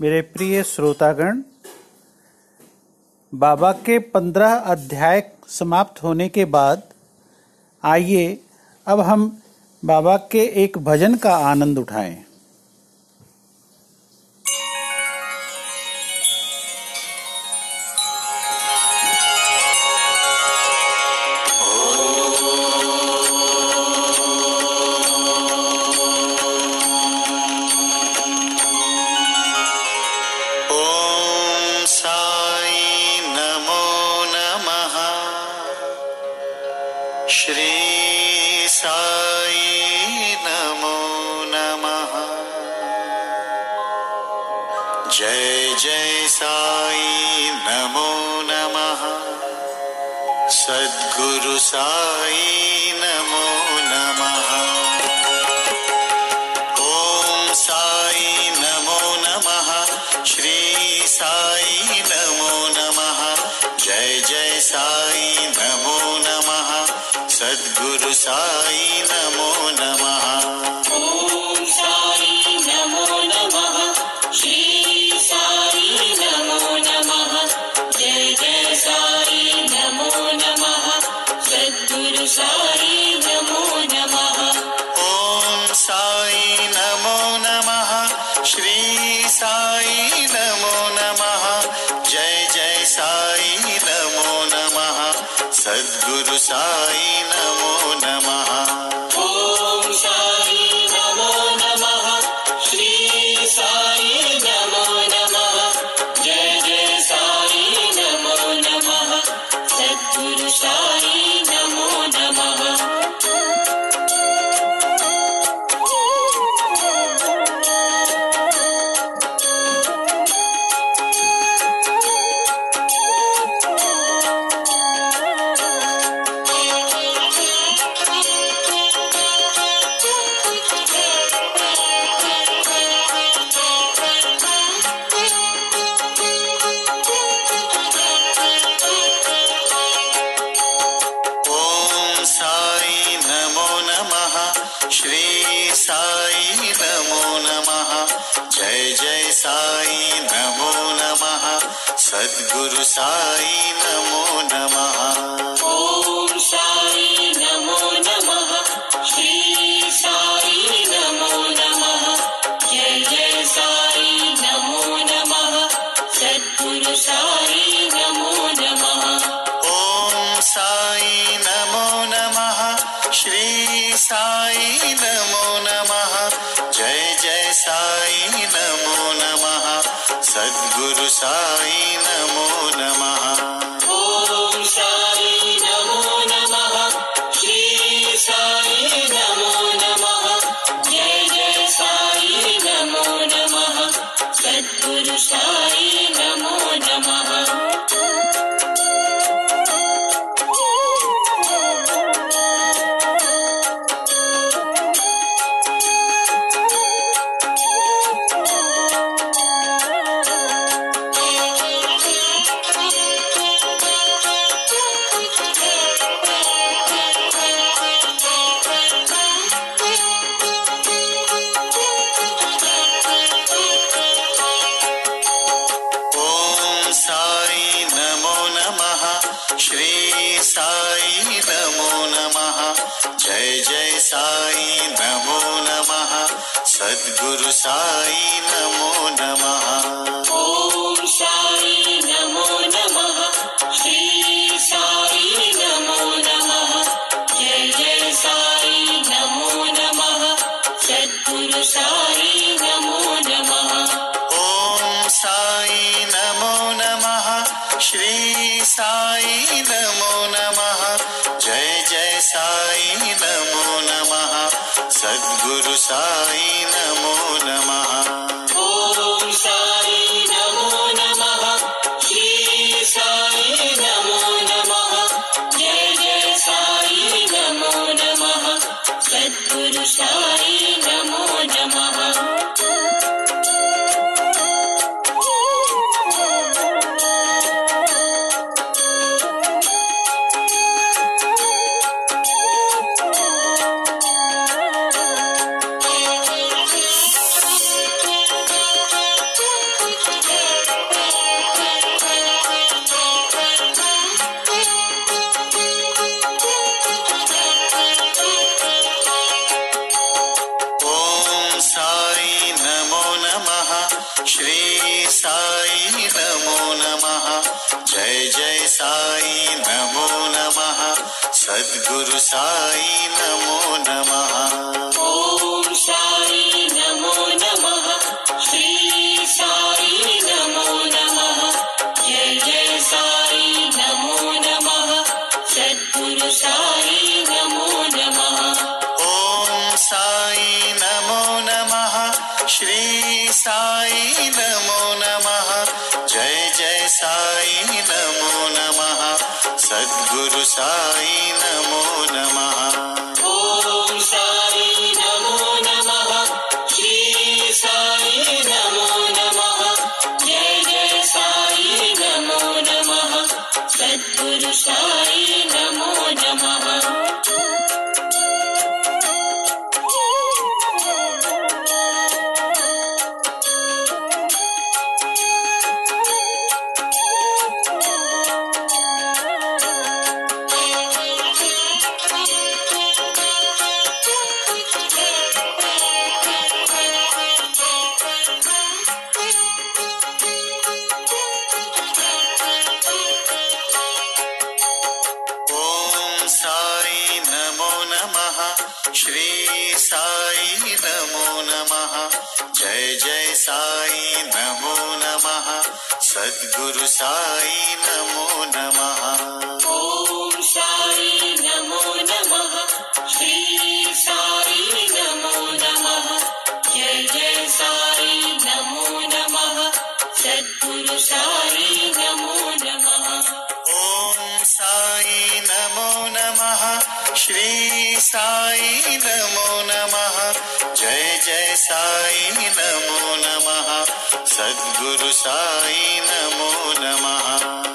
मेरे प्रिय श्रोतागण, बाबा के पंद्रह अध्याय समाप्त होने के बाद आइए अब हम बाबा के एक भजन का आनंद उठाएँ। सद्गुरु साई नमो सद्गुरु साई नमो नमः। ॐ साई नमो नमः। श्री साई नमो नमः। जय जय साई नमो नमः। सद्गुरु साई नमो नमः। ॐ साई नमो नमः। श्री साई नमो नमः। जय जय साई सद्गुरु साई नमो नमः। श्री साई नमो नमः। जय जय साई नमो नमः। सद्गुरु साई नमो नमः। साई नमो नमः। जय जय साई नमो नमः। सद्गुरु साई नमो साई नमो नमः। जय जय साई नमो नमः। सद्गुरु साई नमो नमः। ओम साई नमो नमः। श्री साई नमो नमः। जय जय साई नमो नमः। सद्गुरु साई साई। सद्गुरु साई नमो नमः। सद्गुरु साई नमो नमः।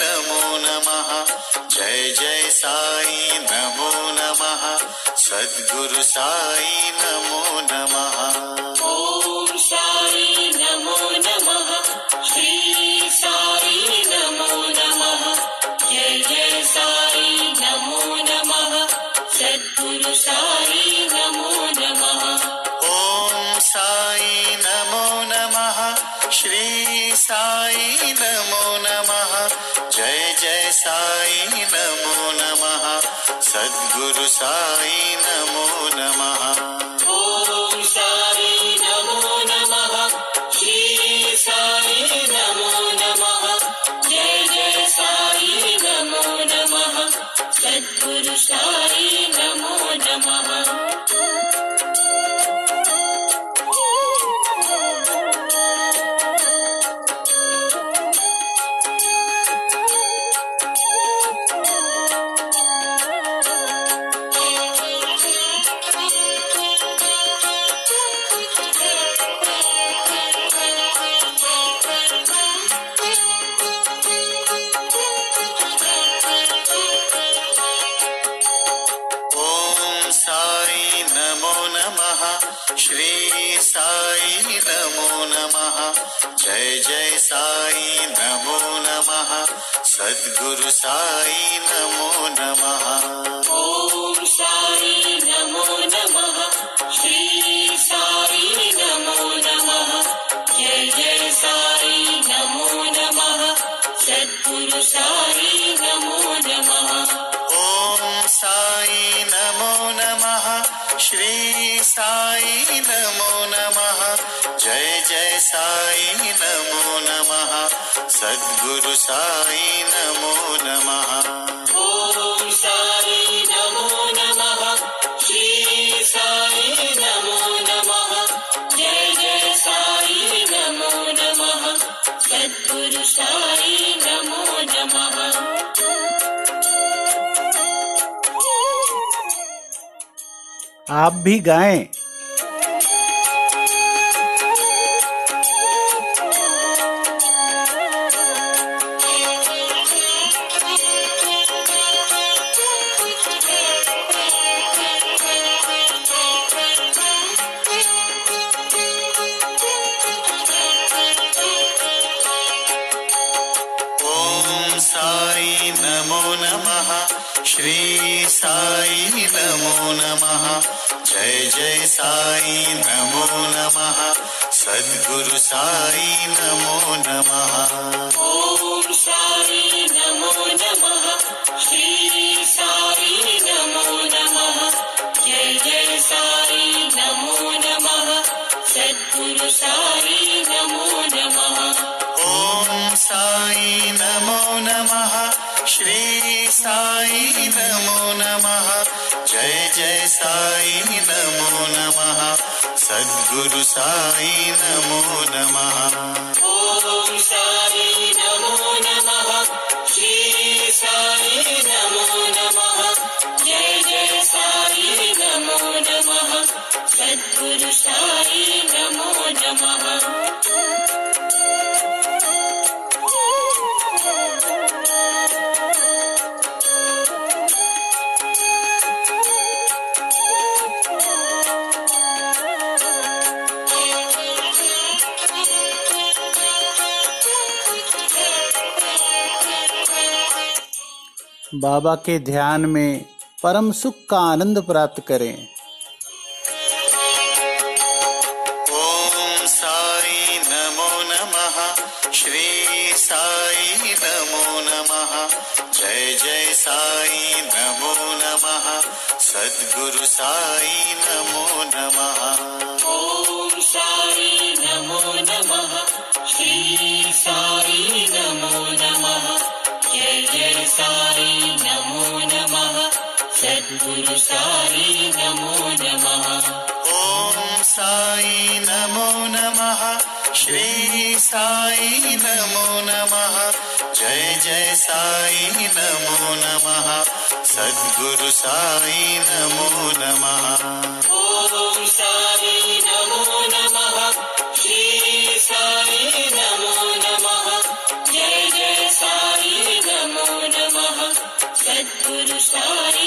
नमो नमः। जय जय साई नमो नमः। सद्गुरु साई नमो नमः। ॐ साई नमो नमः। श्री साई नमो नमः। जय जय साई नमो नमः। सद्गुरु साई नमो नमः। ॐ साई नमो नमः। श्री साई नमो नमः। साई नमो नमः. सद्गुरु साई नमो नमः. ॐ साई नमो नमः. श्री साई नमो नमः. जय जय साई नमो नमः. सद्गुरु साई श्री साई नमो नमः। जय जय साई नमो नमः। सद्गुरु साई नमो नमः। ॐ साई नमो नमः। श्री साई नमो नमः। जय जय साई नमो नमः। सद्गुरु साई नमो नमः। ॐ साई नमो नमः। श्री साई नमो नमः। जय जय साई नमो नमः। सद्गुरु साई नमो नमः। आप भी गाएँ। साई नमो नमः श्री साई नमो नमः। जय जय साई नमो नमः। सद्गुरु साई नमो नमः। ॐ साई नमो नमः। श्री साई नमो नमः। जय जय साई नमो नमः। सद्गुरु साई नमो नमः। ॐ साई नमो नमः। श्री साई नमो नमः। जय जय साई नमो नमः। सद्गुरु साई नमो बाबा के ध्यान में परम सुख का आनंद प्राप्त करें। ॐ साई नमो नमः श्री साई नमो नमः। जय जय साई नमो नमः सद्गुरु साई नमो नमः। ॐ साई नमो नमः श्री साई नमो नमः। जय जय साई नमो नमः। सद्गुरु साई नमो नमः। ॐ साई नमो नमः। श्री साई नमो नमः। जय जय साई नमो नमः। सद्गुरु साई नमो नमः। ॐ साई साई